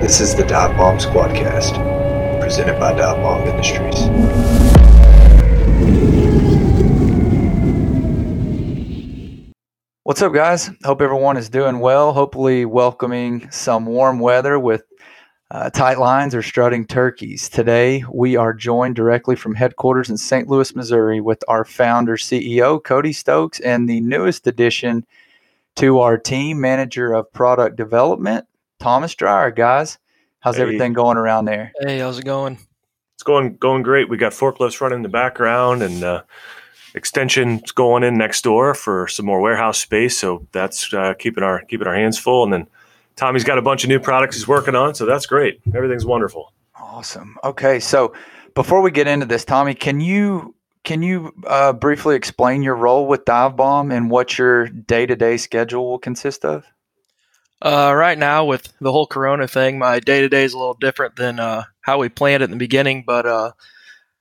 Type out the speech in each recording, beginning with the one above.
This is the Dive Bomb Squadcast, presented by Dive Bomb Industries. What's up, guys? Hope everyone is doing well. Hopefully, welcoming some warm weather with uh, tight lines or strutting turkeys. Today, we are joined directly from headquarters in St. Louis, Missouri, with our founder, CEO, Cody Stokes, and the newest addition to our team, manager of product development, Thomas Dreyer. Guys, how's Hey. everything going around there? Hey, how's it going? It's going going great. We got forklifts running in the background and uh, extensions going in next door for some more warehouse space. So that's uh, keeping our keeping our hands full. And then Tommy's got a bunch of new products he's working on. So that's great. Everything's wonderful. Awesome. Okay, so before we get into this, Tommy, can you can you uh, briefly explain your role with Dive Bomb and what your day to day schedule will consist of? Uh, right now, with the whole Corona thing, my day to day is a little different than uh, how we planned it in the beginning. But uh,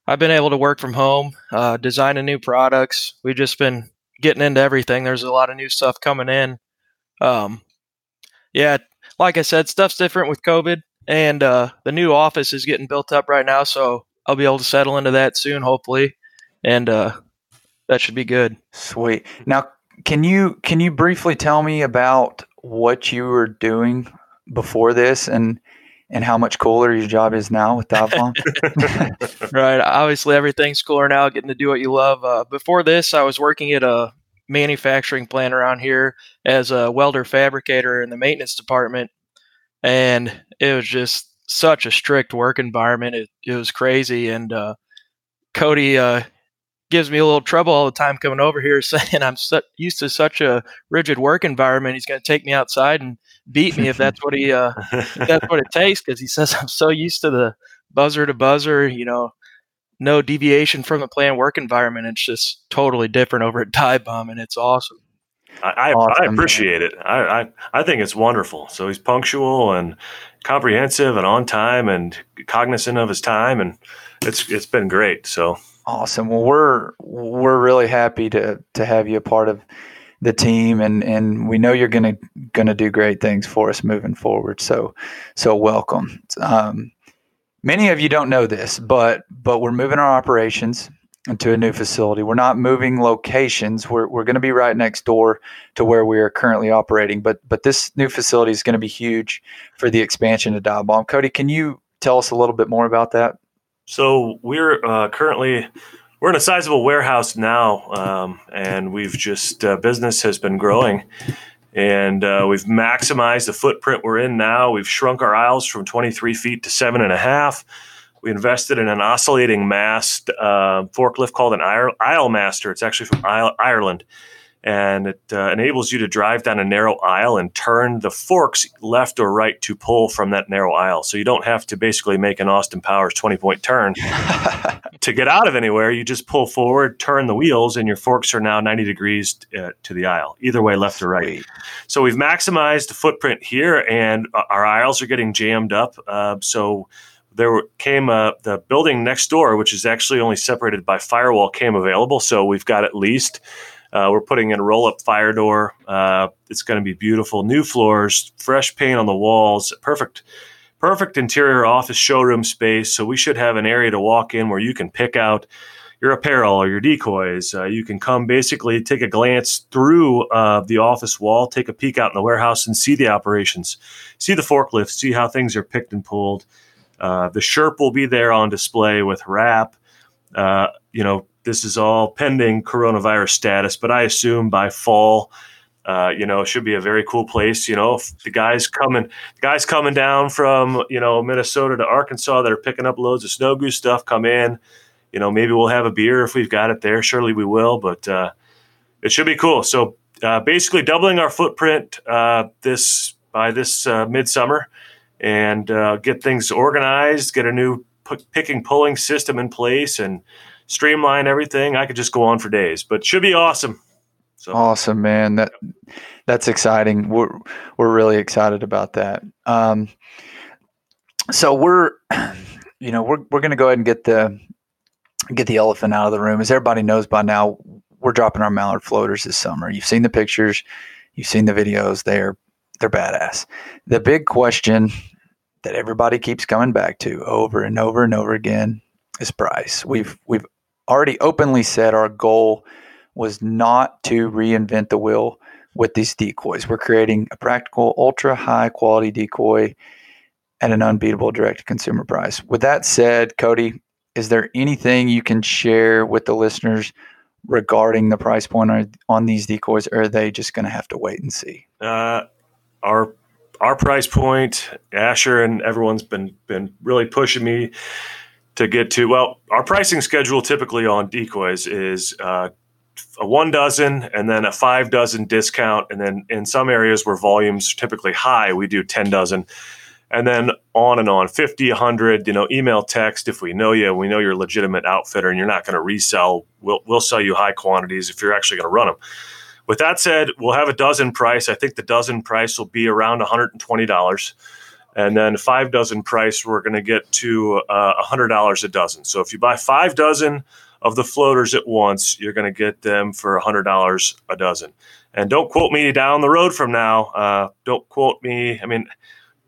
I've been able to work from home, uh, designing new products. We've just been getting into everything. There's a lot of new stuff coming in. Um, yeah, like I said, stuff's different with COVID, and uh, the new office is getting built up right now. So I'll be able to settle into that soon, hopefully, and uh, that should be good. Sweet. Now, can you can you briefly tell me about what you were doing before this and and how much cooler your job is now with Dive Right. Obviously, everything's cooler now, getting to do what you love. Uh, before this, I was working at a manufacturing plant around here as a welder fabricator in the maintenance department. And it was just such a strict work environment. It, it was crazy. And uh, Cody uh, gives me a little trouble all the time coming over here saying I'm su- used to such a rigid work environment. He's going to take me outside and beat me if that's what he uh, that's what it takes because he says I'm so used to the buzzer to buzzer, you know, no deviation from the planned work environment. It's just totally different over at Dive Bomb, and it's awesome. I, I, Awesome, I man. appreciate it. I, I I think it's wonderful. So he's punctual and comprehensive and on time and cognizant of his time, and it's it's been great. So Awesome. Well, we're we're really happy to to have you a part of the team, and and we know you're gonna gonna do great things for us moving forward. So so welcome. Um, many of you don't know this, but but we're moving our operations into a new facility. We're not moving locations. We're we're going to be right next door to where we are currently operating. But but this new facility is going to be huge for the expansion of Dive Bomb. Cody, can you tell us a little bit more about that? So we're uh, currently we're in a sizable warehouse now, um, and we've just uh, business has been growing, and uh, we've maximized the footprint we're in now. We've shrunk our aisles from 23 feet to seven and a half. We invested in an oscillating mast uh, forklift called an aisle master. It's actually from Isle- Ireland, and it uh, enables you to drive down a narrow aisle and turn the forks left or right to pull from that narrow aisle. So you don't have to basically make an Austin Powers 20 point turn to get out of anywhere, you just pull forward, turn the wheels, and your forks are now 90 degrees uh, to the aisle, either way, left or right. Sweet. So we've maximized the footprint here, and our aisles are getting jammed up. Uh, so there came uh, the building next door, which is actually only separated by firewall, came available. So we've got at least. Uh, we're putting in a roll-up fire door. Uh, it's going to be beautiful. New floors, fresh paint on the walls, perfect perfect interior office showroom space. So we should have an area to walk in where you can pick out your apparel or your decoys. Uh, you can come basically take a glance through uh, the office wall, take a peek out in the warehouse, and see the operations, see the forklift, see how things are picked and pulled. Uh, the Sherp will be there on display with wrap. Uh, you know, this is all pending coronavirus status, but I assume by fall, uh, you know, it should be a very cool place. You know, the guys coming, guys coming down from you know Minnesota to Arkansas that are picking up loads of snow goose stuff come in. You know, maybe we'll have a beer if we've got it there. Surely we will, but uh, it should be cool. So uh, basically, doubling our footprint uh, this by this uh, midsummer, and uh, get things organized, get a new p- picking pulling system in place, and streamline everything. I could just go on for days, but should be awesome. So Awesome, man. That that's exciting. We're we're really excited about that. Um, so we're, you know, we're we're gonna go ahead and get the get the elephant out of the room. As everybody knows by now, we're dropping our mallard floaters this summer. You've seen the pictures, you've seen the videos. They're they're badass. The big question that everybody keeps coming back to over and over and over again is price. We've we've already openly said our goal was not to reinvent the wheel with these decoys. We're creating a practical, ultra high quality decoy at an unbeatable direct to consumer price. With that said, Cody, is there anything you can share with the listeners regarding the price point on, these decoys, or are they just going to have to wait and see? Uh, our our price point, Asher and everyone's been been really pushing me to get to. Well, our pricing schedule typically on decoys is uh, a one dozen and then a five dozen discount, and then in some areas where volumes are typically high, we do ten dozen. And then on and on 50 100 you know email text if we know you we know you're a legitimate outfitter and you're not going to resell we'll, we'll sell you high quantities if you're actually going to run them with that said we'll have a dozen price. I think the dozen price will be around $120 and then five dozen price we're going to get to uh, $100 a dozen so if you buy five dozen of the floaters at once you're going to get them for $100 a dozen and don't quote me down the road from now uh, don't quote me i mean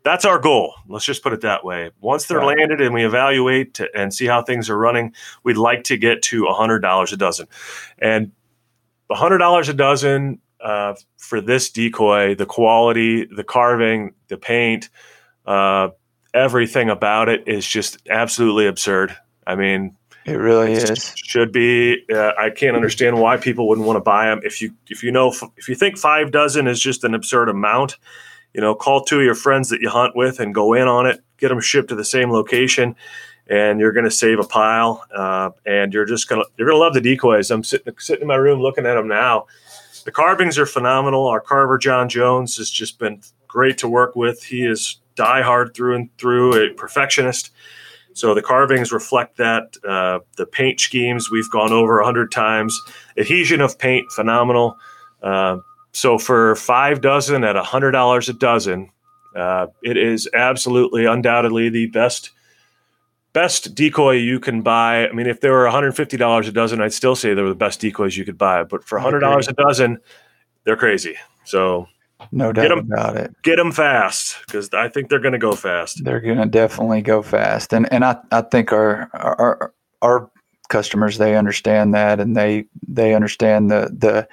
that's our goal. Let's just put it that way. Once they're right. landed and we evaluate to, and see how things are running, we'd like to get to $100 a dozen. And $100 a dozen uh, for this decoy, the quality, the carving, the paint, uh, everything about it is just absolutely absurd. I mean, it really is. Should be. Uh, I can't understand why people wouldn't want to buy them. If you if you know if you think five dozen is just an absurd amount, you know, call two of your friends that you hunt with and go in on it, get them shipped to the same location, and you're going to save a pile. Uh, and you're just going to you're going to love the decoys. I'm sitting sitting in my room looking at them now. The carvings are phenomenal. Our carver John Jones has just been great to work with. He is diehard through and through, a perfectionist. So the carvings reflect that. Uh, the paint schemes we've gone over a hundred times. Adhesion of paint, phenomenal. Uh, so for five dozen at a hundred dollars a dozen, uh, it is absolutely, undoubtedly the best best decoy you can buy. I mean, if they were one hundred fifty dollars a dozen, I'd still say they were the best decoys you could buy. But for hundred dollars a dozen, they're crazy. So no doubt them, about it. Get them fast because I think they're going to go fast. They're going to definitely go fast, and and I, I think our our our customers they understand that, and they they understand the the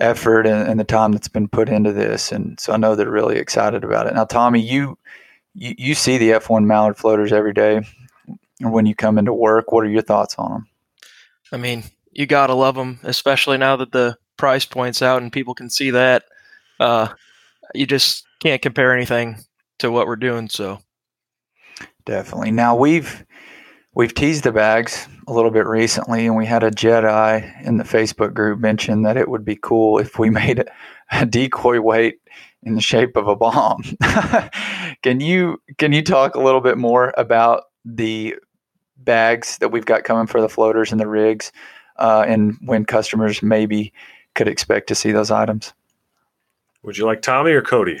effort and, and, the time that's been put into this. And so I know they're really excited about it. Now, Tommy, you you, you see the F1 mallard floaters every day when you come into work. What are your thoughts on them? I mean, you gotta love them, especially now that the price point's out and people can see that. Uh, you just can't compare anything to what we're doing. So definitely. Now we've we've teased the bags a little bit recently, and we had a Jedi in the Facebook group mention that it would be cool if we made a decoy weight in the shape of a bomb. can you can you talk a little bit more about the bags that we've got coming for the floaters and the rigs, uh, and when customers maybe could expect to see those items? Would you like Tommy or Cody?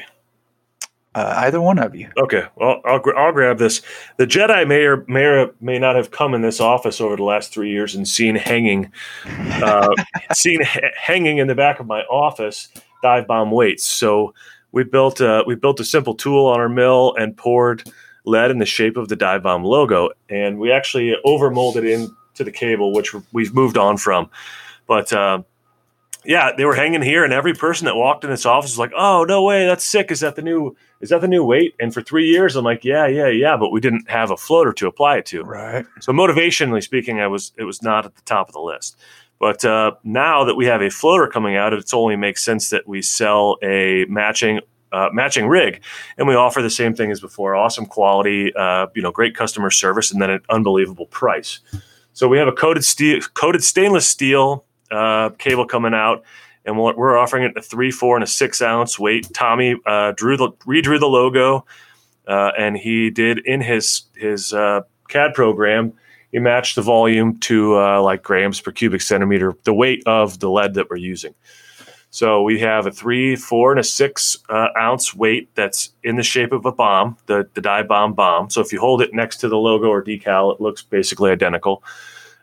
Uh, either one of you. Okay. Well, I'll, I'll grab this. The Jedi may or may or may not have come in this office over the last three years and seen hanging, uh, seen ha- hanging in the back of my office dive bomb weights. So we built a, we built a simple tool on our mill and poured lead in the shape of the dive bomb logo, and we actually over molded into the cable, which we've moved on from. But uh, yeah, they were hanging here, and every person that walked in this office was like, "Oh, no way, that's sick! Is that the new? Is that the new weight?" And for three years, I'm like, "Yeah, yeah, yeah," but we didn't have a floater to apply it to. Right. So motivationally speaking, I was it was not at the top of the list. But uh, now that we have a floater coming out, it only makes sense that we sell a matching uh, matching rig, and we offer the same thing as before: awesome quality, uh, you know, great customer service, and then an unbelievable price. So we have a coated steel, coated stainless steel uh, cable coming out, and we're offering it a three, four, and a six ounce weight. Tommy uh, drew the redrew the logo, uh, and he did in his his uh, CAD program. He matched the volume to uh, like grams per cubic centimeter, the weight of the lead that we're using. So we have a three, four, and a six uh, ounce weight that's in the shape of a bomb, the, the dive bomb bomb. So if you hold it next to the logo or decal, it looks basically identical.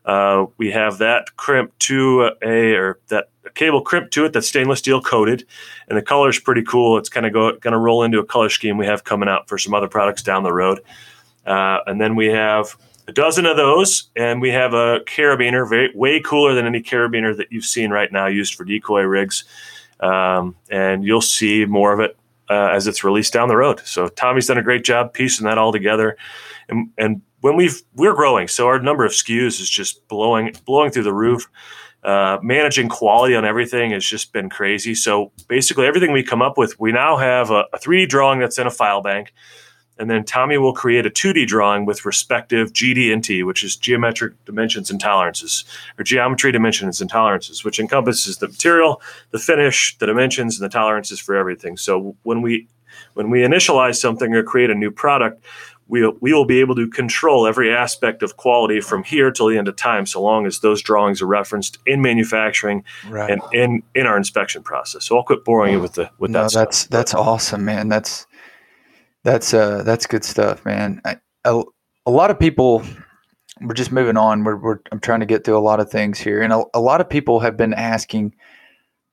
Uh, we have that crimp to a or that cable crimp to it that's stainless steel coated, and the color is pretty cool. It's kind of go going to roll into a color scheme we have coming out for some other products down the road. Uh, and then we have a dozen of those, and we have a carabiner, very, way cooler than any carabiner that you've seen right now used for decoy rigs. Um, and you'll see more of it uh, as it's released down the road. So Tommy's done a great job piecing that all together, and, and when we've we're growing, so our number of SKUs is just blowing blowing through the roof. Uh, managing quality on everything has just been crazy. So basically, everything we come up with, we now have a, a 3D drawing that's in a file bank and then Tommy will create a 2D drawing with respective GD&T, which is geometric dimensions and tolerances, or geometry dimensions and tolerances, which encompasses the material, the finish, the dimensions, and the tolerances for everything. So when we when we initialize something or create a new product, we we will be able to control every aspect of quality from here till the end of time, so long as those drawings are referenced in manufacturing right. and in in our inspection process. So I'll quit boring you with the with no, that. That's stuff. that's awesome, man. That's that's uh that's good stuff, man. I, a, a lot of people we're just moving on. We're, we're I'm trying to get through a lot of things here, and a, a lot of people have been asking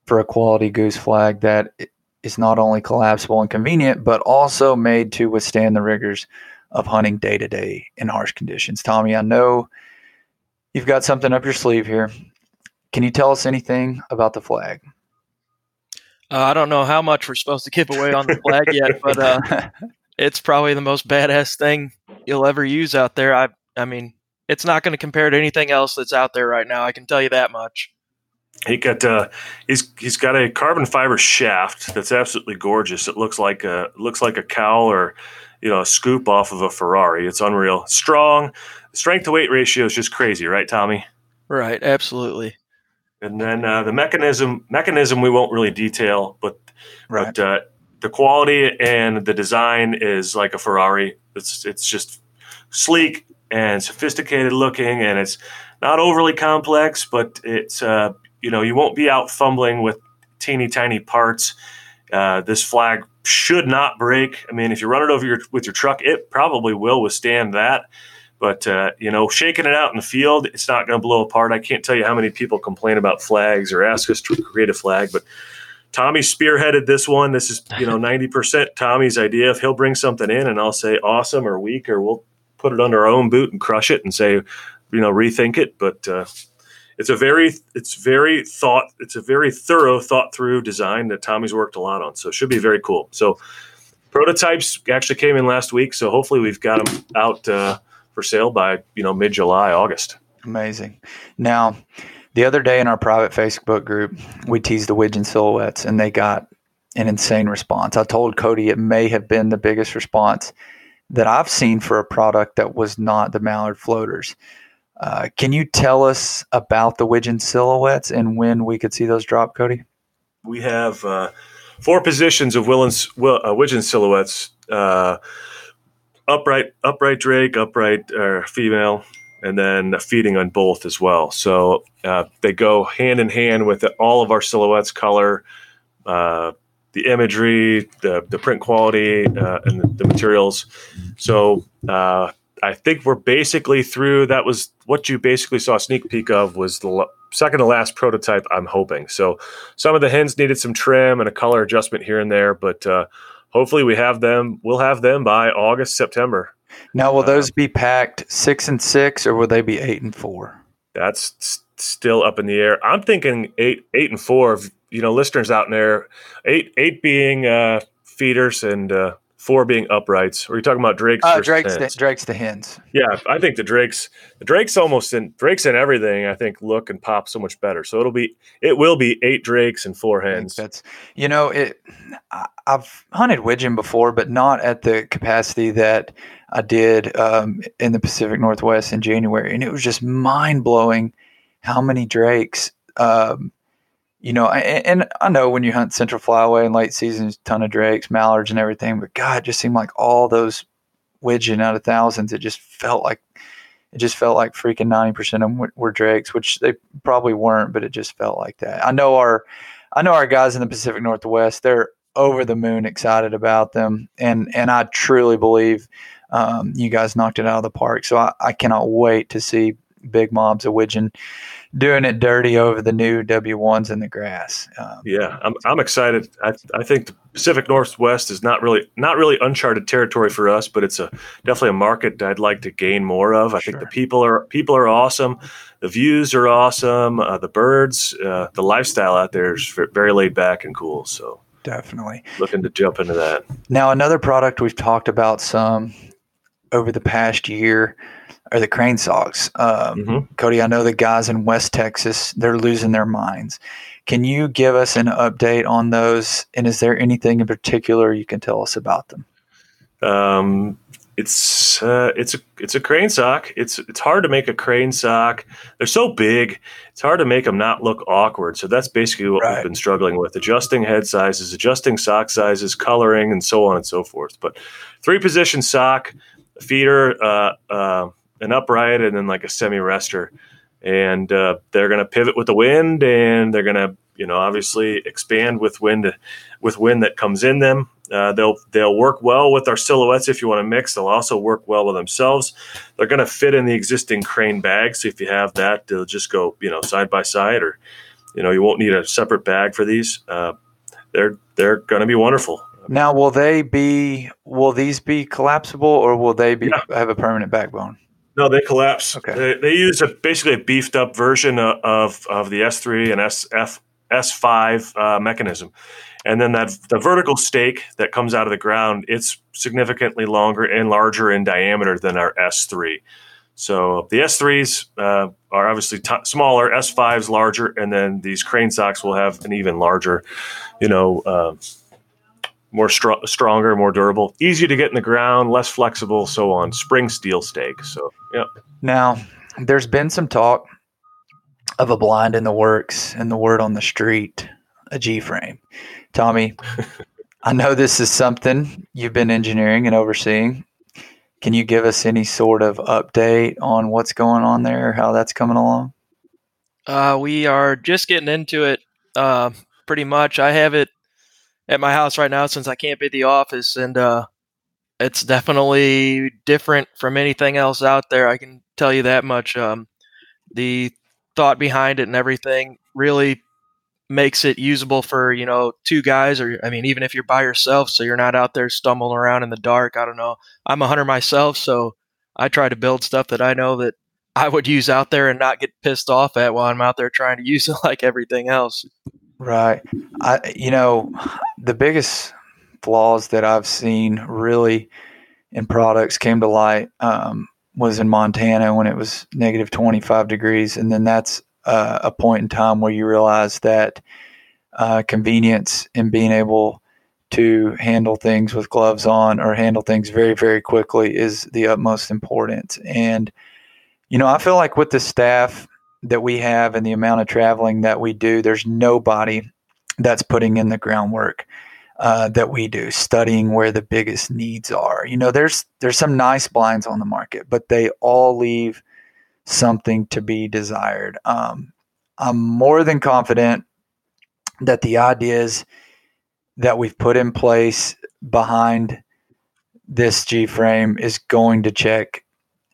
for a quality goose flag that is not only collapsible and convenient, but also made to withstand the rigors of hunting day to day in harsh conditions. Tommy, I know you've got something up your sleeve here. Can you tell us anything about the flag? Uh, I don't know how much we're supposed to give away on the flag yet, but uh, it's probably the most badass thing you'll ever use out there. I I mean, it's not going to compare to anything else that's out there right now. I can tell you that much. He got uh, he's he's got a carbon fiber shaft that's absolutely gorgeous. It looks like a looks like a cowl or you know a scoop off of a Ferrari. It's unreal. Strong, strength to weight ratio is just crazy, right, Tommy? Right, absolutely. And then uh, the mechanism mechanism we won't really detail, but right. but uh, the quality and the design is like a Ferrari. It's it's just sleek and sophisticated looking, and it's not overly complex, but it's uh, you know you won't be out fumbling with teeny tiny parts. Uh, this flag should not break. I mean, if you run it over your with your truck, it probably will withstand that. But uh, you know, shaking it out in the field, it's not going to blow apart. I can't tell you how many people complain about flags or ask us to create a flag, but Tommy spearheaded this one. This is, you know, 90% Tommy's idea. If he'll bring something in and I'll say awesome or weak, or we'll put it under our own boot and crush it and say, you know, rethink it. But uh, it's a very, it's very thought, it's a very thorough, thought through design that Tommy's worked a lot on. So it should be very cool. So prototypes actually came in last week. So hopefully we've got them out uh, for sale by, you know, mid July, August. Amazing. Now, the other day in our private Facebook group, we teased the Widgeon silhouettes and they got an insane response. I told Cody it may have been the biggest response that I've seen for a product that was not the Mallard floaters. Uh, can you tell us about the Widgeon silhouettes and when we could see those drop, Cody? We have uh, four positions of Will, uh, Widgeon silhouettes: uh, upright, upright Drake, upright uh, female, and then feeding on both as well. So uh, they go hand in hand with all of our silhouettes, color, uh, the imagery, the, the print quality, uh, and the, the, materials. So uh, I think we're basically through. That was what you basically saw a sneak peek of was the second to last prototype. I'm hoping. So some of the hens needed some trim and a color adjustment here and there, but uh, hopefully we have them. We'll have them by August, September. Now, will those be packed six and six, or will they be eight and four? That's s- still up in the air. I'm thinking eight, eight and four. You know, listeners out there, eight, eight being uh, feeders and uh, four being uprights. Or are you talking about Drake's? Uh, Drake's, the, Drake's the hens. Yeah, I think the Drake's the Drake's almost in Drake's in everything. I think look and pop so much better. So it'll be it will be eight Drakes and four hens. That's you know it. I've hunted widgeon before, but not at the capacity that I did um, in the Pacific Northwest in January, and it was just mind blowing how many Drakes. Um, you know, and, and, I know when you hunt Central Flyway in late seasons, ton of drakes, mallards, and everything. But God, it just seemed like all those widgeon out of thousands. It just felt like it just felt like freaking ninety percent of them were, were drakes, which they probably weren't, but it just felt like that. I know our, I know our guys in the Pacific Northwest. They're over the moon excited about them, and and I truly believe um, you guys knocked it out of the park. So I, I cannot wait to see big mobs of widgeon doing it dirty over the new W1s in the grass. Um, yeah, I'm, I'm excited. I, I think the Pacific Northwest is not really not really uncharted territory for us, but it's a definitely a market I'd like to gain more of. I sure. think the people are people are awesome, the views are awesome, uh, the birds, uh, the lifestyle out there is very laid back and cool. So definitely looking to jump into that. Now another product we've talked about some over the past year are the crane socks. Um, mm-hmm. Cody, I know the guys in West Texas, they're losing their minds. Can you give us an update on those? And is there anything in particular you can tell us about them? Um, it's uh, it's a it's a crane sock. It's it's hard to make a crane sock. They're so big. It's hard to make them not look awkward. So that's basically what right. we've been struggling with: adjusting head sizes, adjusting sock sizes, coloring, and so on and so forth. But three position sock, feeder, uh, uh, an upright and then like a semi rester. And uh, they're going to pivot with the wind and they're going to, you know, obviously expand with wind, with wind that comes in them. Uh, they'll they'll work well with our silhouettes if you want to mix. They'll also work well with themselves. They're going to fit in the existing crane bag. So if you have that, they'll just go you know side by side, or you know you won't need a separate bag for these. Uh, they're they're going to be wonderful. Now, will they be? Will these be collapsible, or will they be yeah. have a permanent backbone? No, they collapse. Okay. They, they use a basically a beefed up version of of the S3 and SF S5 uh, mechanism, and then that the vertical stake that comes out of the ground, it's significantly longer and larger in diameter than our S3. So the S3s uh, are obviously t- smaller, S5s larger, and then these crane socks will have an even larger, you know, uh, more str- stronger, more durable, easier to get in the ground, less flexible, so on. Spring steel stake. So, yeah. Now, there's been some talk of a blind in the works and the word on the street, a G frame. Tommy, I know this is something you've been engineering and overseeing. Can you give us any sort of update on what's going on there, how that's coming along? Uh, we are just getting into it uh, pretty much. I have it at my house right now since I can't be at the office, and uh, it's definitely different from anything else out there. I can tell you that much. Um, the thought behind it and everything really makes it usable for you know two guys or i mean even if you're by yourself so you're not out there stumbling around in the dark i don't know i'm a hunter myself so i try to build stuff that i know that i would use out there and not get pissed off at while i'm out there trying to use it like everything else Right. I you know, the biggest flaws that I've seen really in products came to light um, was in Montana when it was negative 25 degrees. And then that's uh, a point in time where you realize that uh, convenience in being able to handle things with gloves on or handle things very, very quickly is the utmost importance. And, you know, I feel like with the staff that we have and the amount of traveling that we do, there's nobody that's putting in the groundwork uh, that we do, studying where the biggest needs are. You know, there's there's some nice blinds on the market, but they all leave something to be desired. Um, I'm more than confident that the ideas that we've put in place behind this G frame is going to check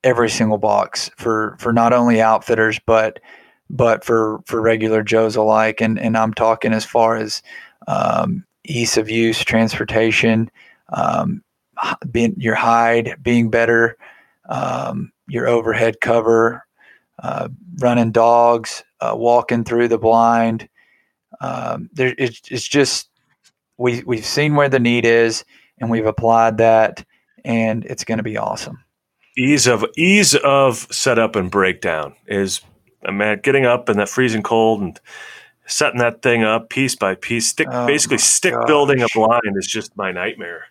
every single box for for not only outfitters but but for for regular Joes alike. And and I'm talking as far as um, ease of use, transportation, um, being your hide being better, um, your overhead cover, uh, running dogs, uh, walking through the blind. Um, there, it's, it's just we we've seen where the need is, and we've applied that, and it's going to be awesome ease of ease of setup and breakdown is man getting up in that freezing cold and setting that thing up piece by piece stick oh basically stick gosh. building a blind is just my nightmare.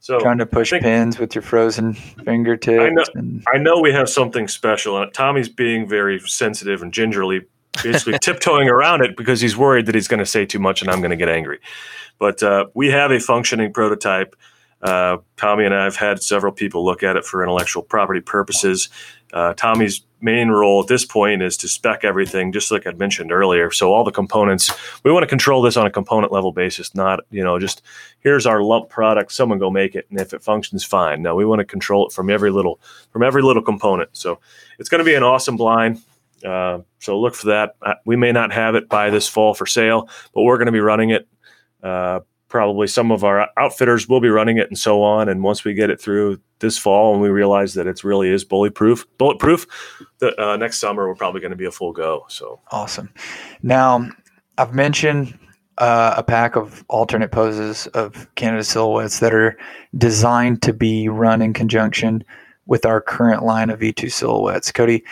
So trying to push think, pins with your frozen fingertips I know, and... I know we have something special and tommy's being very sensitive and gingerly basically tiptoeing around it because he's worried that he's going to say too much and i'm going to get angry. But uh, we have a functioning prototype Uh, Tommy and I have had several people look at it for intellectual property purposes. Uh, Tommy's main role at this point is to spec everything, just like I mentioned earlier. So all the components, we want to control this on a component level basis, not you know just here's our lump product, someone go make it, and if it functions, fine. No, we want to control it from every little from every little component. So it's going to be an awesome blind. Uh, so look for that. Uh, we may not have it by this fall for sale, but we're going to be running it. Probably some of our outfitters will be running it and so on. And once we get it through this fall and we realize that it really is bulletproof, bulletproof, the uh, next summer we're probably going to be a full go. So awesome. Now I've mentioned uh, a pack of alternate poses of Canada silhouettes that are designed to be run in conjunction with our current line of V2 silhouettes. Cody,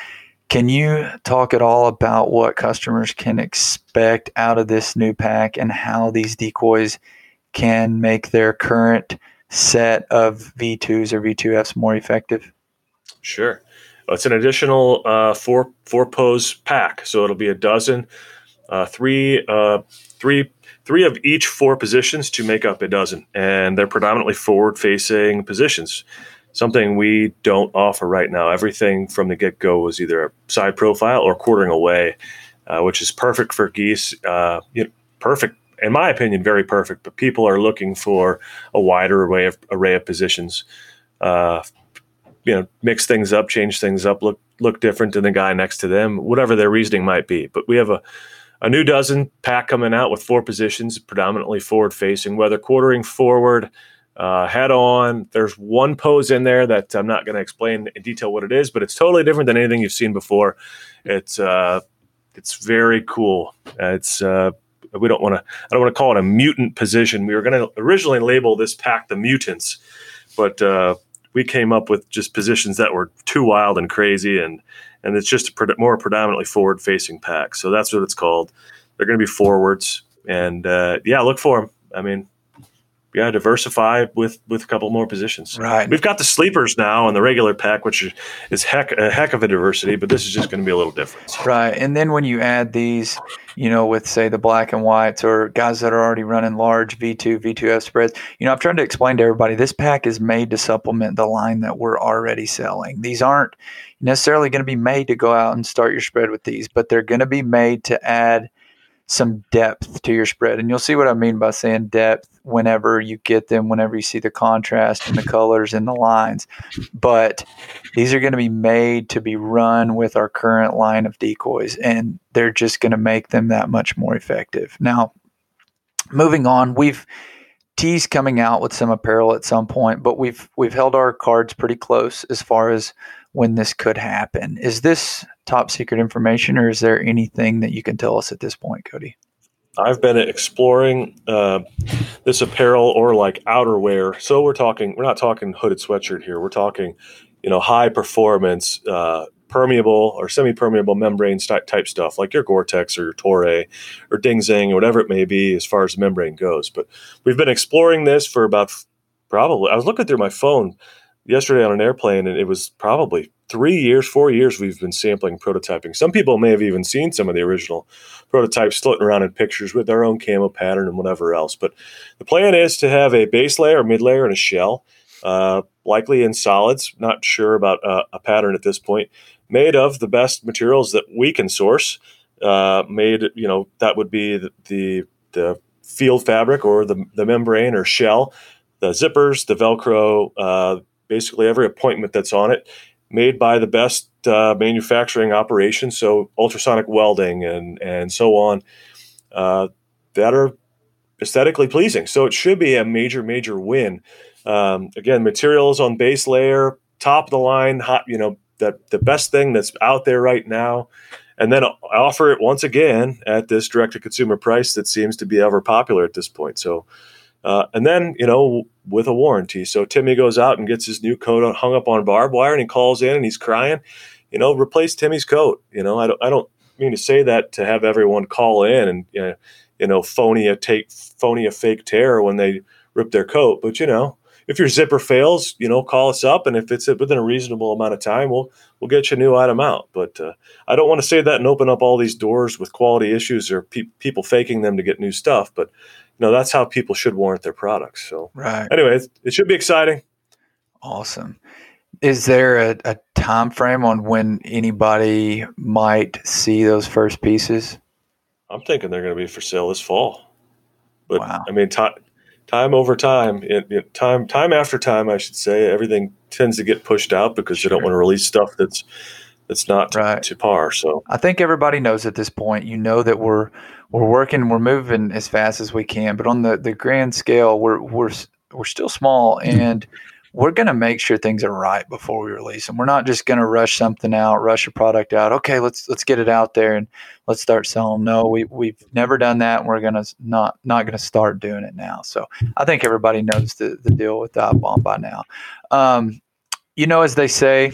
can you talk at all about what customers can expect out of this new pack and how these decoys can make their current set of V2s or V2Fs more effective? Sure. It's an additional uh, four four pose pack, so it'll be a dozen, uh, three uh, three three of each four positions to make up a dozen, and they're predominantly forward facing positions. Something we don't offer right now. Everything from the get go was either a side profile or quartering away, uh, which is perfect for geese. Uh, you know, perfect in my opinion, very perfect. But people are looking for a wider array of array of positions. Uh, you know, mix things up, change things up, look look different than the guy next to them, whatever their reasoning might be. But we have a a new dozen pack coming out with four positions, predominantly forward facing, whether quartering forward, uh, head on. There's one pose in there that I'm not going to explain in detail what it is, but it's totally different than anything you've seen before. It's uh, it's very cool. Uh, it's uh, we don't want to I don't want to call it a mutant position. We were going to originally label this pack the mutants, but uh, we came up with just positions that were too wild and crazy, and and it's just a more predominantly forward facing pack. So that's what it's called. They're going to be forwards, and uh, yeah, look for them. I mean, yeah, diversify with with a couple more positions. Right. We've got the sleepers now in the regular pack, which is heck a heck of a diversity, but this is just going to be a little different. Right. And then when you add these, you know, with say the black and whites or guys that are already running large V2, V2F spreads, you know, I've tried to explain to everybody this pack is made to supplement the line that we're already selling. These aren't necessarily going to be made to go out and start your spread with these, but they're going to be made to add some depth to your spread. And you'll see what I mean by saying depth whenever you get them, whenever you see the contrast and the colors and the lines. But these are going to be made to be run with our current line of decoys, and they're just going to make them that much more effective. Now, moving on, we've teased coming out with some apparel at some point, but we've we've held our cards pretty close as far as when this could happen. Is this top secret information, or is there anything that you can tell us at this point, Cody? I've been exploring uh, this apparel or like outerwear. So we're talking, we're not talking hooded sweatshirt here. We're talking, you know, high performance, uh, permeable or semi-permeable membrane type stuff like your Gore-Tex or your Toray or Ding Zing or whatever it may be as far as membrane goes. But we've been exploring this for about probably, I was looking through my phone yesterday on an airplane, and it was probably three years, four years we've been sampling prototyping. Some people may have even seen some of the original prototypes floating around in pictures with their own camo pattern and whatever else. But the plan is to have a base layer, a mid layer, and a shell, uh, likely in solids. Not sure about uh, a pattern at this point. Made of the best materials that we can source. Uh, made, you know, that would be the, the, the field fabric or the, the membrane or shell, the zippers, the Velcro, uh, basically every appointment that's on it, made by the best uh, manufacturing operations, so ultrasonic welding and and so on, uh, that are aesthetically pleasing. So it should be a major major win. Um, again, materials on base layer, top of the line, hot, you know, the the best thing that's out there right now. And then offer it once again at this direct to consumer price that seems to be ever popular at this point. So, uh, and then, you know, with a warranty. So Timmy goes out and gets his new coat hung up on barbed wire and he calls in and he's crying, you know, replace Timmy's coat. You know, I don't, I don't mean to say that to have everyone call in and, you know, you know phony a take phony a fake tear when they rip their coat, but you know, if your zipper fails, you know, call us up, and if it's within a reasonable amount of time, we'll we'll get you a new item out. But uh, I don't want to say that and open up all these doors with quality issues or pe- people faking them to get new stuff. But know, that's how people should warrant their products. So right. Anyway, it, it should be exciting. Awesome. Is there a, a time frame on when anybody might see those first pieces? I'm thinking they're going to be for sale this fall. But Wow. I mean, time time over time, it, it- time time after time, I should say, everything tends to get pushed out because they don't want to release stuff that's that's not Right. to par. So I think everybody knows at this point. You know that we're we're working, we're moving as fast as we can, but on the the grand scale, we're we're we're still small, and we're going to make sure things are right before we release them. We're not just going to rush something out, rush a product out. Okay, let's let's get it out there and let's start selling. No, we we've never done that, and we're going to not not going to start doing it now. So I think everybody knows the the deal with Dive Bomb by now. Um, you know, as they say,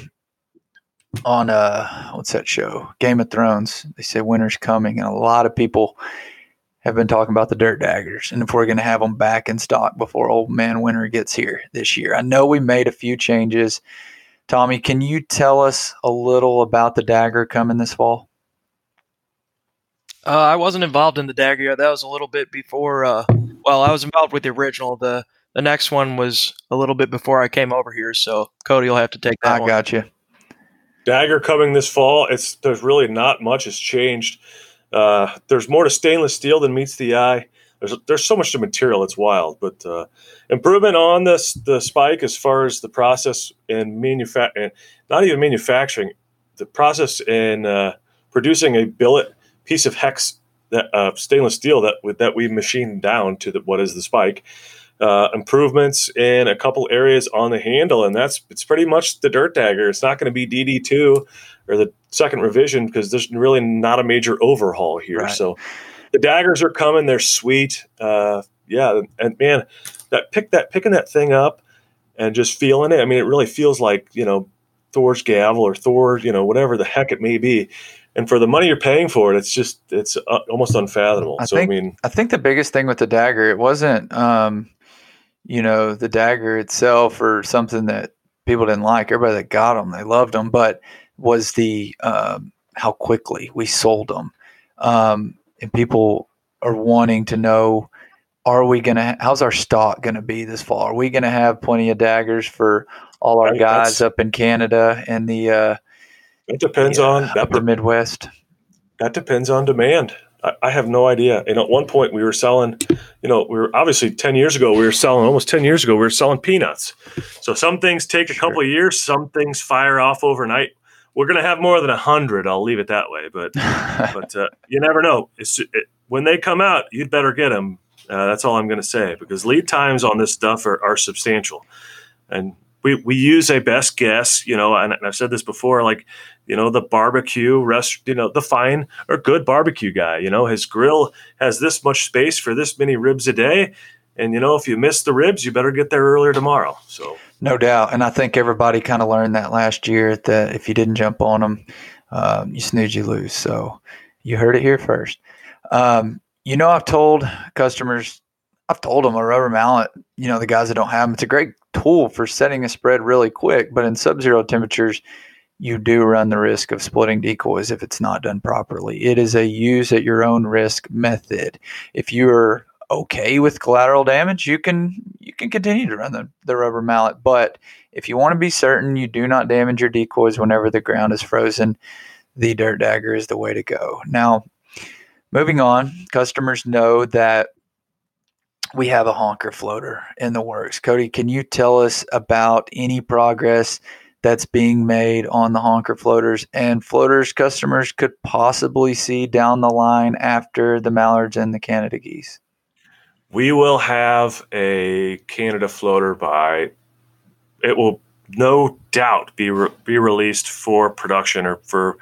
on uh what's that show game of thrones they say winter's coming and a lot of people have been talking about the dirt daggers and if we're going to have them back in stock before old man winter gets here this year i know we made a few changes tommy can you tell us a little about the dagger coming this fall Uh, I wasn't involved in the dagger. That was a little bit before. Uh, well, I was involved with the original. the The next one was a little bit before I came over here. So Cody you'll have to take that i one. got you dagger coming this fall. It's there's really not much has changed. Uh, there's more to stainless steel than meets the eye. There's there's so much to material. It's wild, but uh, improvement on this the spike as far as the process in manufacturing, not even manufacturing, the process in uh, producing a billet piece of hex that uh, stainless steel that that we machined down to the, what is the spike. Uh, improvements in a couple areas on the handle, and that's it's pretty much the dirt dagger. It's not going to be DD two or the second revision because there's really not a major overhaul here. Right. So the daggers are coming. They're sweet. Uh, yeah, and man, that pick that picking that thing up and just feeling it. I mean, it really feels like you know Thor's gavel or Thor, you know, whatever the heck it may be. And for the money you're paying for it, it's just it's uh, almost unfathomable. I so think- I mean, I think the biggest thing with the dagger, it wasn't, um, you know, the dagger itself or something that people didn't like. Everybody that got them, they loved them, but was the um, how quickly we sold them, um, and people are wanting to know: Are we gonna? How's our stock gonna be this fall? Are we gonna have plenty of daggers for all our Right, guys up in Canada and the uh, it depends the, on uh, that upper Midwest? That depends on demand. I, I have no idea. Know, at one point we were selling, you know, we were obviously 10 years ago, we were selling almost 10 years ago, we were selling peanuts. So some things take a couple of years, some things fire off overnight. We're going to have more than a hundred. I'll leave it that way. But, but uh, you never know. It's, it, when they come out, you'd better get them. Uh, that's all I'm going to say because lead times on this stuff are, are substantial. And we, we use a best guess, you know, and I've said this before, like, you know, the barbecue rest, you know, the fine or good barbecue guy, you know, his grill has this much space for this many ribs a day. And, you know, if you miss the ribs, you better get there earlier tomorrow. So, No doubt, and I think everybody kind of learned that last year that if you didn't jump on them, um, you snooze, you lose. So you heard it here first. Um, you know, I've told customers, I've told them a rubber mallet. You know, the guys that don't have them, it's a great tool for setting a spread really quick. But in sub-zero temperatures, you do run the risk of splitting decoys if it's not done properly. It is a use at your own risk method. If you're okay with collateral damage, you can you can continue to run the, the rubber mallet. But if you want to be certain you do not damage your decoys whenever the ground is frozen, the dirt dagger is the way to go. Now, moving on, customers know that we have a honker floater in the works. Cody, can you tell us about any progress that's being made on the honker floaters and floaters customers could possibly see down the line after the mallards and the Canada geese? we will have a Canada floater by, it will no doubt be, re- be released for production or for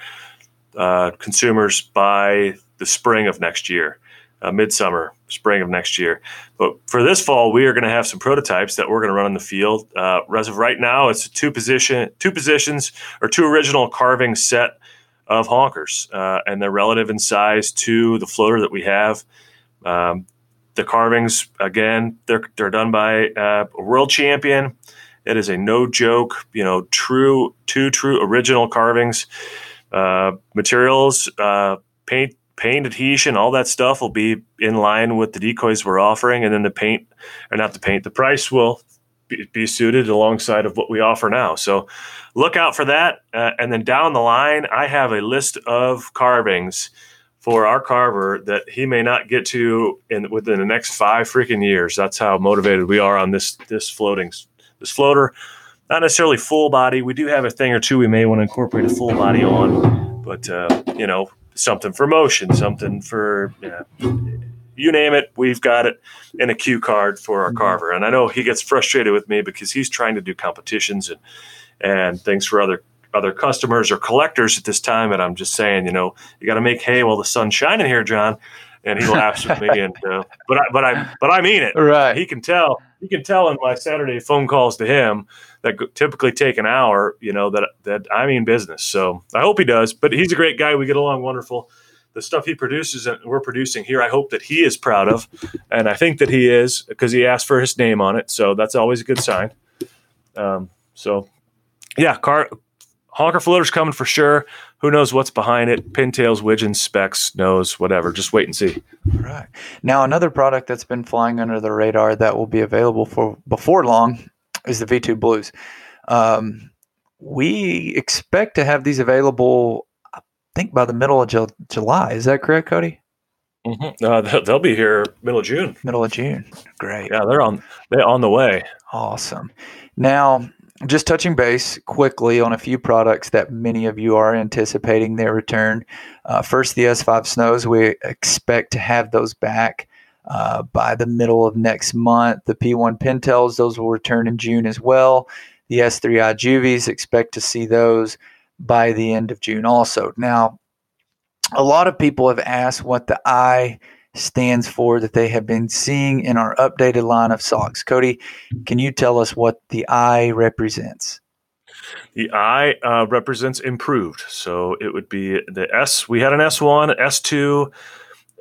uh, consumers by the spring of next year, uh, midsummer, spring of next year. But for this fall, we are going to have some prototypes that we're going to run in the field. Uh, as of right now, it's two position, two positions or two original carving set of honkers, uh, and they're relative in size to the floater that we have. Um, the carvings again, they're they're done by uh, a world champion. It is a no joke, you know, true two true original carvings. Uh, materials, uh, paint, paint adhesion, all that stuff will be in line with the decoys we're offering, and then the paint, or not the paint, the price will be, suited alongside of what we offer now. So look out for that. Uh, and then down the line, I have a list of carvings for our carver that he may not get to in within the next five freaking years. That's how motivated we are on this this floating this floater. Not necessarily full body. We do have a thing or two we may want to incorporate a full body on, but uh, you know something for motion, something for you name it. We've got it in a cue card for our mm-hmm. carver. And I know he gets frustrated with me because he's trying to do competitions and and things for other other customers or collectors at this time. And I'm just saying, you know, you got to make hay while the sun's shining here, John. And he laughs with me. And uh, but I but I but I mean it. Right. He can tell. He can tell in my Saturday phone calls to him that typically take an hour. You know that that I mean business. So I hope he does. But he's a great guy. We get along wonderful. The stuff he produces and we're producing here, I hope that he is proud of, and I think that he is because he asked for his name on it. So that's always a good sign. Um, so yeah, car honker floater's coming for sure. Who knows what's behind it? Pintails, widgeons, specs, snows, whatever. Just wait and see. Right. Now, another product that's been flying under the radar that will be available for before long is the V2 Blues. Um, we expect to have these available, I think, by the middle of Ju- July. Is that correct, Cody? Mm-hmm. Uh, they'll be here middle of June. Middle of June. Great. Yeah, they're on they're on the way. Awesome. Now, just touching base quickly on a few products that many of you are anticipating their return. Uh, first, the S5 Snows. We expect to have those back uh, by the middle of next month. The P1 Pintails, those will return in June as well. The S3i Juvies, expect to see those by the end of June also. Now, a lot of people have asked what the I stands for that they have been seeing in our updated line of socks. Cody, can you tell us what the I represents? The I uh, represents improved. So it would be the S. We had an S1, S2,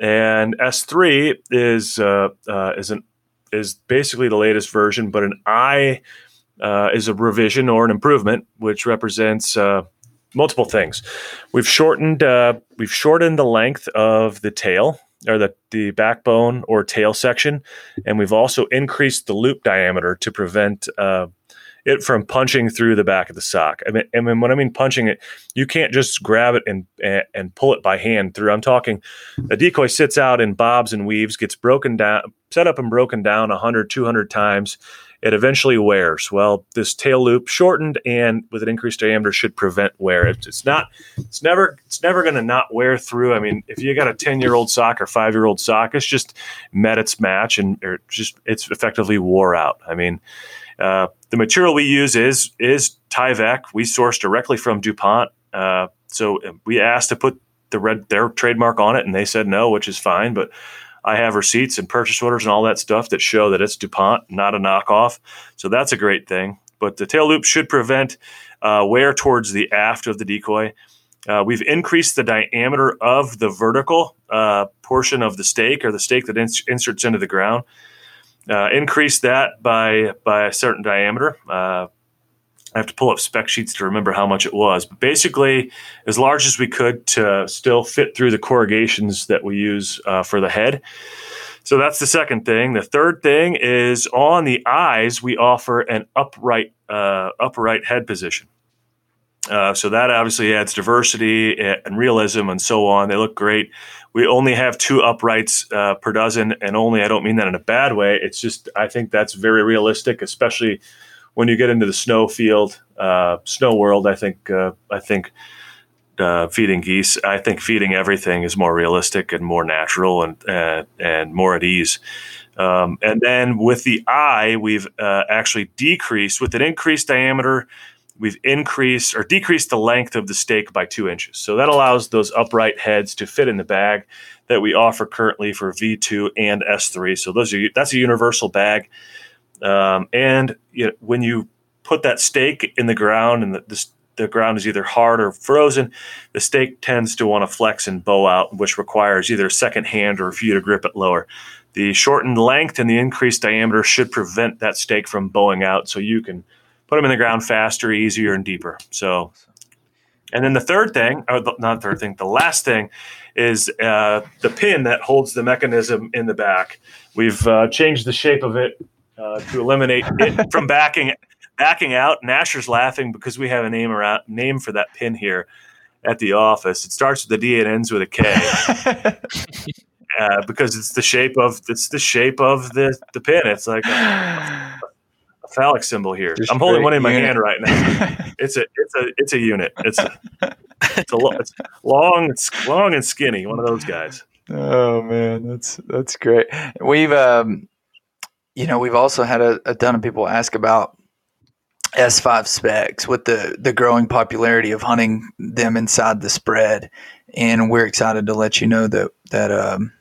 and S3 is uh, uh, is an is basically the latest version, but an I uh, is a revision or an improvement, which represents uh, multiple things. We've shortened uh, we've shortened the length of the tail or the, the backbone or tail section. And we've also increased the loop diameter to prevent uh, it from punching through the back of the sock. I mean, when I mean punching it, you can't just grab it and, and, and pull it by hand through. I'm talking a decoy sits out in bobs and weaves, gets broken down, set up and broken down 100, 200 times it eventually wears. Well, this tail loop shortened and with an increased diameter should prevent wear. It's, it's not, it's never, it's never going to not wear through. I mean, if you got a 10 year old sock or five year old sock, it's just met its match and or just, it's effectively wore out. I mean, uh, the material we use is, is Tyvek. We source directly from DuPont. Uh, so we asked to put the red, their trademark on it and they said no, which is fine. But I have receipts and purchase orders and all that stuff that show that it's DuPont, not a knockoff. So that's a great thing. But the tail loop should prevent uh, wear towards the aft of the decoy. Uh, we've increased the diameter of the vertical uh, portion of the stake or the stake that ins- inserts into the ground. Uh, increased that by by a certain diameter. I have to pull up spec sheets to remember how much it was, but basically as large as we could to still fit through the corrugations that we use uh, for the head. So that's the second thing. The third thing is on the eyes, we offer an upright uh, upright head position. Uh, so that obviously adds diversity and realism and so on. They look great. We only have two uprights uh, per dozen, and only I don't mean that in a bad way. It's just I think that's very realistic, especially when you get into the snow field, uh, snow world, I think uh, I think uh, feeding geese, I think feeding everything is more realistic and more natural and and, and more at ease. Um, and then with the eye, we've uh, actually decreased with an increased diameter. We've increased or decreased the length of the stake by two inches. So that allows those upright heads to fit in the bag that we offer currently for V2 and S3. So those are that's a universal bag. Um, and you know, when you put that stake in the ground and the, the, the, ground is either hard or frozen, the stake tends to want to flex and bow out, which requires either a second hand or for you to grip it lower. The shortened length and the increased diameter should prevent that stake from bowing out, so you can put them in the ground faster, easier, and deeper. So, and then the third thing, or the, not third thing, the last thing is uh, the pin that holds the mechanism in the back. We've uh, changed the shape of it uh, to eliminate it from backing backing out. Nasher's laughing because we have a name around name for that pin here at the office. It starts with a D and ends with a K. uh, because it's the shape of it's the shape of the the pin. It's like a, a phallic symbol here. Just I'm holding one in my unit. hand right now. It's a it's a it's a unit. It's a, it's a lo- it's long it's long and skinny. One of those guys. Oh man, that's that's great. We've um, you know, we've also had a, a ton of people ask about S5 specs with the the growing popularity of hunting them inside the spread, and we're excited to let you know that that um,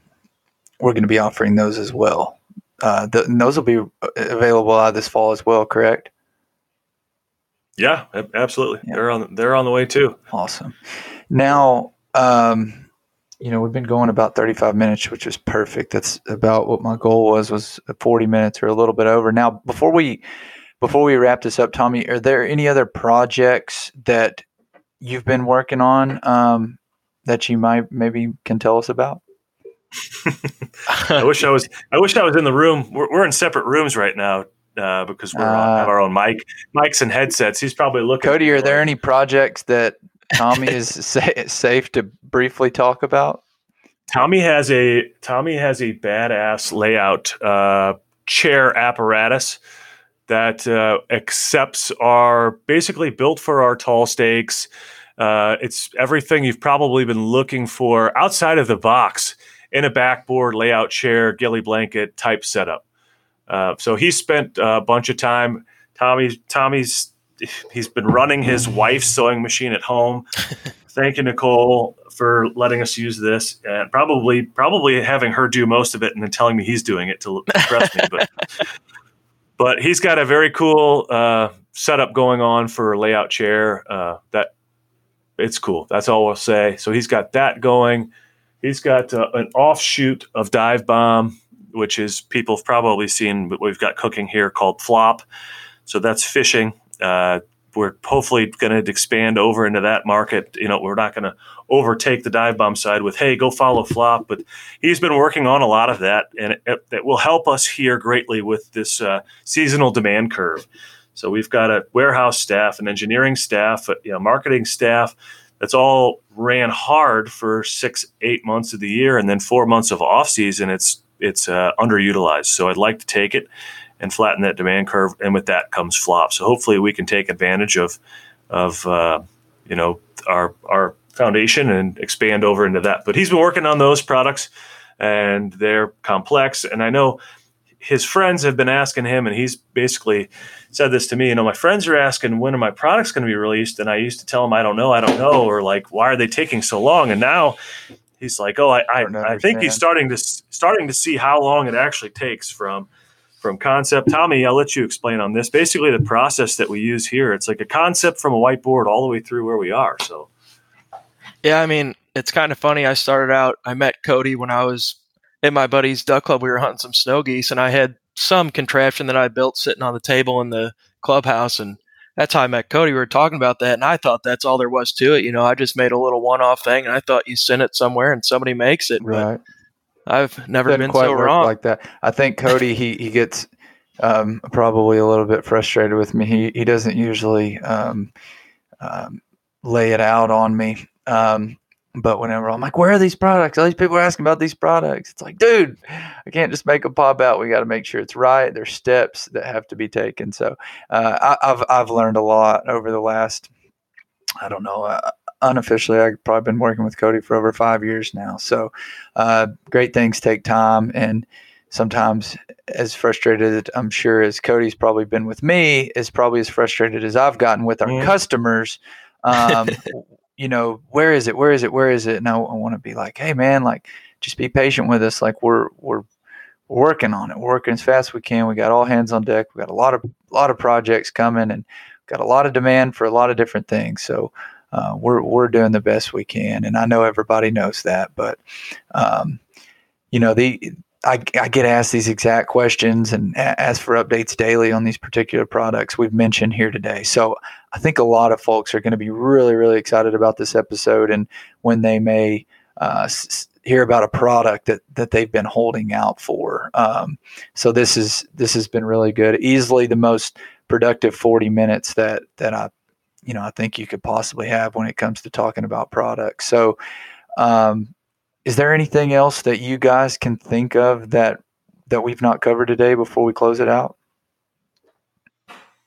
we're going to be offering those as well. Uh, the, and those will be available uh, this fall as well. Correct? Yeah, absolutely. Yeah. They're on they're on the way too. Awesome. Now, um, you know, we've been going about 35 minutes, which is perfect. That's about what my goal was, was 40 minutes or a little bit over. Now, before we, before we wrap this up, Tommy, are there any other projects that you've been working on, um, that you might maybe can tell us about? I wish I was I wish I was in the room. We're, we're in separate rooms right now uh, because we Uh, have our own mic mics and headsets. He's probably looking. Cody, are there any projects that Tommy is sa- safe to briefly talk about? Tommy has a Tommy has a badass layout uh, chair apparatus that uh, accepts our basically built for our tall stakes. Uh, it's everything you've probably been looking for outside of the box in a backboard layout chair, ghillie blanket type setup. Uh, so he spent a bunch of time. Tommy Tommy's he's been running his wife's sewing machine at home. Thank you, Nicole, for letting us use this, and probably probably having her do most of it, and then telling me he's doing it to impress me. But but he's got a very cool uh, setup going on for a layout chair. Uh, that it's cool. That's all I'll say. So he's got that going. He's got uh, an offshoot of Dive Bomb, which is people have probably seen what we've got cooking here called Flop. So that's fishing. Uh, we're hopefully going to expand over into that market. You know, we're not going to overtake the dive bomb side with, hey, go follow Flop. But he's been working on a lot of that, and it, it will help us here greatly with this uh, seasonal demand curve. So we've got a warehouse staff, an engineering staff, a you know, marketing staff that's all ran hard for six, eight months of the year, and then four months of off season. It's it's uh, underutilized. So I'd like to take it and flatten that demand curve, and with that comes flop. So hopefully we can take advantage of of uh, you know our our foundation and expand over into that. But he's been working on those products, and they're complex. And I know his friends have been asking him, and he's basically said this to me. You know, my friends are asking when are my products going to be released, and I used to tell him I don't know, I don't know, or like why are they taking so long? And now he's like, oh, I I, Don't I think he's starting to starting to see how long it actually takes from from concept. Tommy, I'll let you explain on this. Basically, the process that we use here, it's like a concept from a whiteboard all the way through where we are. So Yeah, I mean, it's kind of funny. I started out, I met Cody when I was at my buddy's duck club. We were hunting some snow geese, and I had some contraption that I built sitting on the table in the clubhouse. And that's how I met Cody. We were talking about that, and I thought that's all there was to it. You know, I just made a little one off thing, and I thought you send it somewhere and somebody makes it. Right. But I've never Doesn't been quite so wrong. like that. I think Cody he he gets um, probably a little bit frustrated with me. He he doesn't usually um, um, lay it out on me. Um, but whenever I'm like, where are these products? All these people are asking about these products. It's like, dude, I can't just make a pop out. We got to make sure it's right. There's steps that have to be taken. So uh, I, I've I've learned a lot over the last, I don't know, uh, unofficially I've probably been working with Cody for over five years now. So uh, great things take time, and sometimes as frustrated I'm sure as Cody's probably been with me, is probably as frustrated as I've gotten with our Mhm. customers. Um, you know, where is it? Where is it? Where is it? And I, I want to be like, hey man, like just be patient with us. Like we're we're working on it. We're working as fast as we can. We got all hands on deck. We got a lot of lot of projects coming, and got a lot of demand for a lot of different things. So uh, we're we're doing the best we can, and I know everybody knows that. But um, you know the I, I, get asked these exact questions and ask for updates daily on these particular products we've mentioned here today. So I think a lot of folks are going to be really, really excited about this episode and when they may uh, s- hear about a product that that they've been holding out for. Um, so this is this has been really good. Easily the most productive 40 minutes that that I you know I think you could possibly have when it comes to talking about products. So um, is there anything else that you guys can think of that that we've not covered today before we close it out?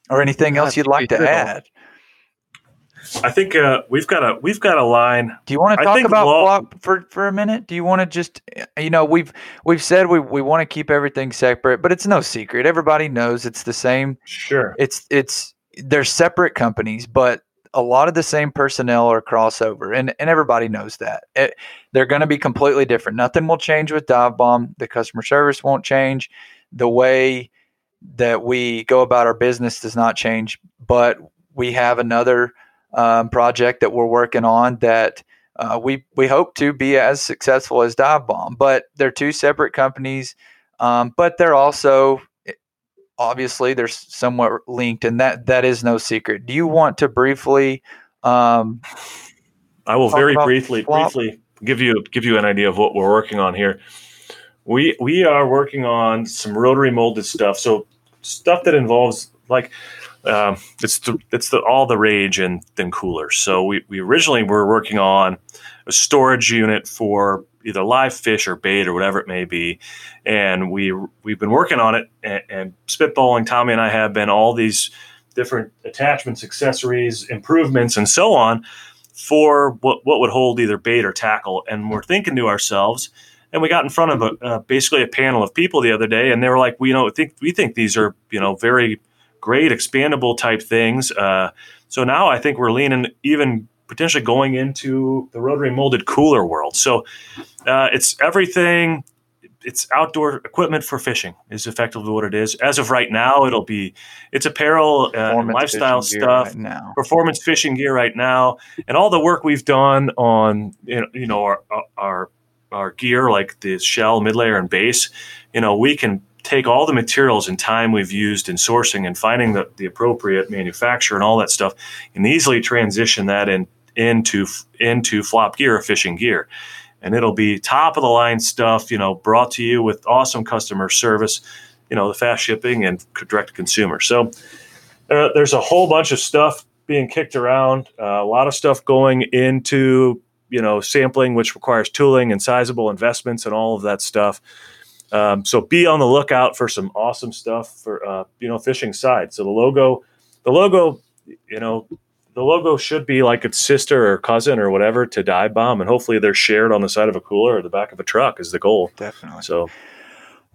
Or anything else you'd like to add? I think uh, we've got a we've got a line. Do you want to talk about law- flop for, for a minute? Do you want to just you know we've we've said we, we want to keep everything separate, but it's no secret. Everybody knows it's the same. Sure. It's it's they're separate companies, but a lot of the same personnel are crossover, and and everybody knows that it, they're going to be completely different. Nothing will change with Dive Bomb. The customer service won't change. The way that we go about our business does not change, but we have another um, project that we're working on that uh, we we hope to be as successful as Dive Bomb. But they're two separate companies, um, but they're also obviously they're somewhat linked, and that that is no secret. Do you want to briefly? Um, I will very briefly flop? briefly give you give you an idea of what we're working on here. We we are working on some rotary molded stuff, so stuff that involves like um, it's the, it's the, all the rage in, in coolers. So we, we originally were working on a storage unit for either live fish or bait or whatever it may be, and we we've been working on it and, and spitballing. Tommy and I have been all these different attachments, accessories, improvements, and so on for what what would hold either bait or tackle. And we're thinking to ourselves. And we got in front of a, uh, basically a panel of people the other day, and they were like, "We you know think we think these are you know very great expandable type things. Uh, so now I think we're leaning even potentially going into the rotary molded cooler world. So uh, it's everything. It's outdoor equipment for fishing is effectively what it is. As of right now, it'll be it's apparel, uh, lifestyle stuff, right now. performance fishing gear right now, and all the work we've done on you know our our our gear like the shell, mid layer, and base. You know we can take all the materials and time we've used in sourcing and finding the, the appropriate manufacturer and all that stuff and easily transition that in, into into flop gear or fishing gear. And it'll be top of the line stuff you know brought to you with awesome customer service you know the fast shipping and direct to consumer. So uh, there's a whole bunch of stuff being kicked around uh, a lot of stuff going into you know sampling which requires tooling and sizable investments and all of that stuff. Um, so be on the lookout for some awesome stuff for uh, you know fishing side. So the logo, the logo, you know, the logo should be like its sister or cousin or whatever to Dive Bomb, and hopefully they're shared on the side of a cooler or the back of a truck is the goal. Definitely. So,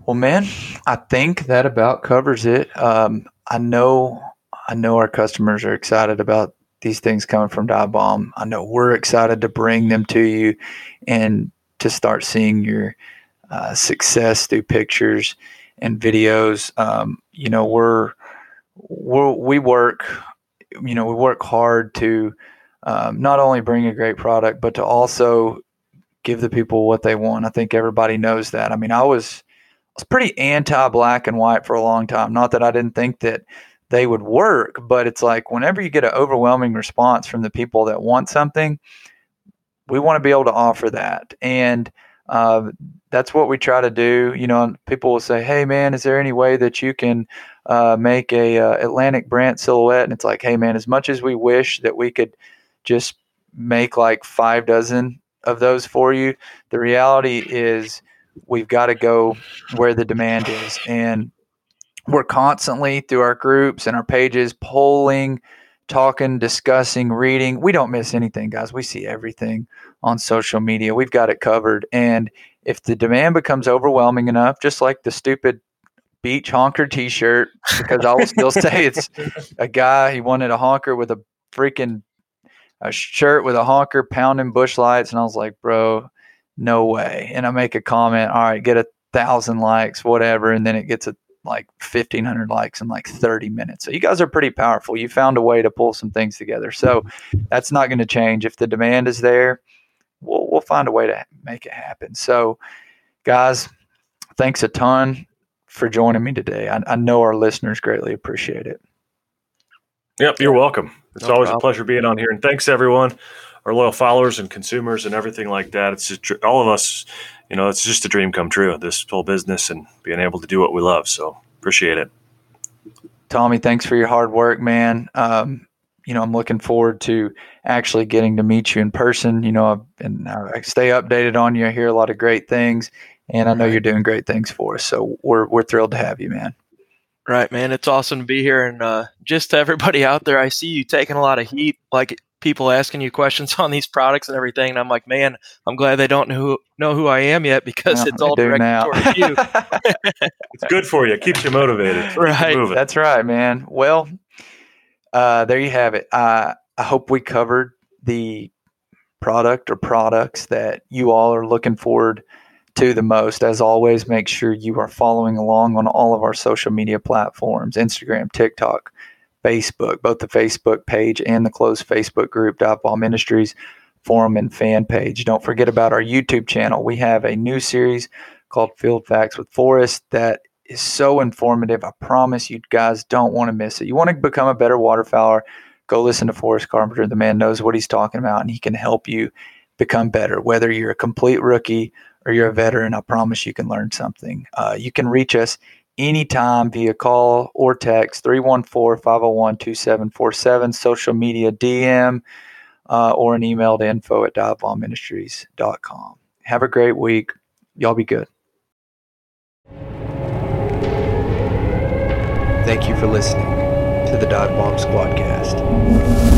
well, man, I think that about covers it. Um, I know, I know our customers are excited about these things coming from Dive Bomb. I know we're excited to bring them to you and to start seeing your uh, success through pictures and videos. Um, you know, we're, we're, we work, you know, we work hard to um, not only bring a great product, but to also give the people what they want. I think everybody knows that. I mean, I was, I was pretty anti black and white for a long time. Not that I didn't think that they would work, but it's like whenever you get an overwhelming response from the people that want something, we want to be able to offer that. And uh, that's what we try to do. You know, people will say, "Hey, man, is there any way that you can uh, make a uh, Atlantic Brant silhouette?" And it's like, "Hey, man, as much as we wish that we could just make like five dozen of those for you, the reality is we've got to go where the demand is, and we're constantly through our groups and our pages polling." talking, discussing, reading. We don't miss anything, guys. We see everything on social media. We've got it covered. And if the demand becomes overwhelming enough, just like the stupid beach honker t-shirt, because I will still say it's a guy, he wanted a honker with a freaking a shirt with a honker pounding Busch Lights. And I was like, bro, no way. And I make a comment, all right, get a thousand likes, whatever. And then it gets a like 1500 likes in like 30 minutes. So you guys are pretty powerful. You found a way to pull some things together. So that's not going to change. If the demand is there, we'll, we'll find a way to make it happen. So, guys, thanks a ton for joining me today. I, I know our listeners greatly appreciate it. Yep, you're welcome. It's no always problem. a pleasure being on here, and thanks everyone, our loyal followers and consumers and everything like that. It's just, all of us. You know, it's just a dream come true. This whole business and being able to do what we love. So appreciate it. Tommy, thanks for your hard work, man. Um, you know, I'm looking forward to actually getting to meet you in person. You know, and I stay updated on you. I hear a lot of great things, and I know you're doing great things for us. So we're we're thrilled to have you, man. Right, man. It's awesome to be here, and uh, just to everybody out there, I see you taking a lot of heat. Like people asking you questions on these products and everything, and I'm like, man, I'm glad they don't know who know who I am yet because it's all directed towards you. it's good for you. It keeps you motivated. Right. That's right, man. Well, uh, there you have it. Uh, I hope we covered the product or products that you all are looking forward to the most. As always, make sure you are following along on all of our social media platforms Instagram, TikTok, Facebook, both the Facebook page and the closed Facebook group, Dive Ministries forum and fan page. Don't forget about our YouTube channel. We have a new series called Field Facts with Forrest that is so informative. I promise you guys don't want to miss it. You want to become a better waterfowler, go listen to Forrest Carpenter. The man knows what he's talking about and he can help you become better. Whether you're a complete rookie or you're a veteran, I promise you can learn something. Uh, you can reach us anytime via call or text 314 501 2747, social media DM, uh, or an email to info at divebombindustries.com. Have a great week. Y'all be good. Thank you for listening to the Dive Bomb Squadcast.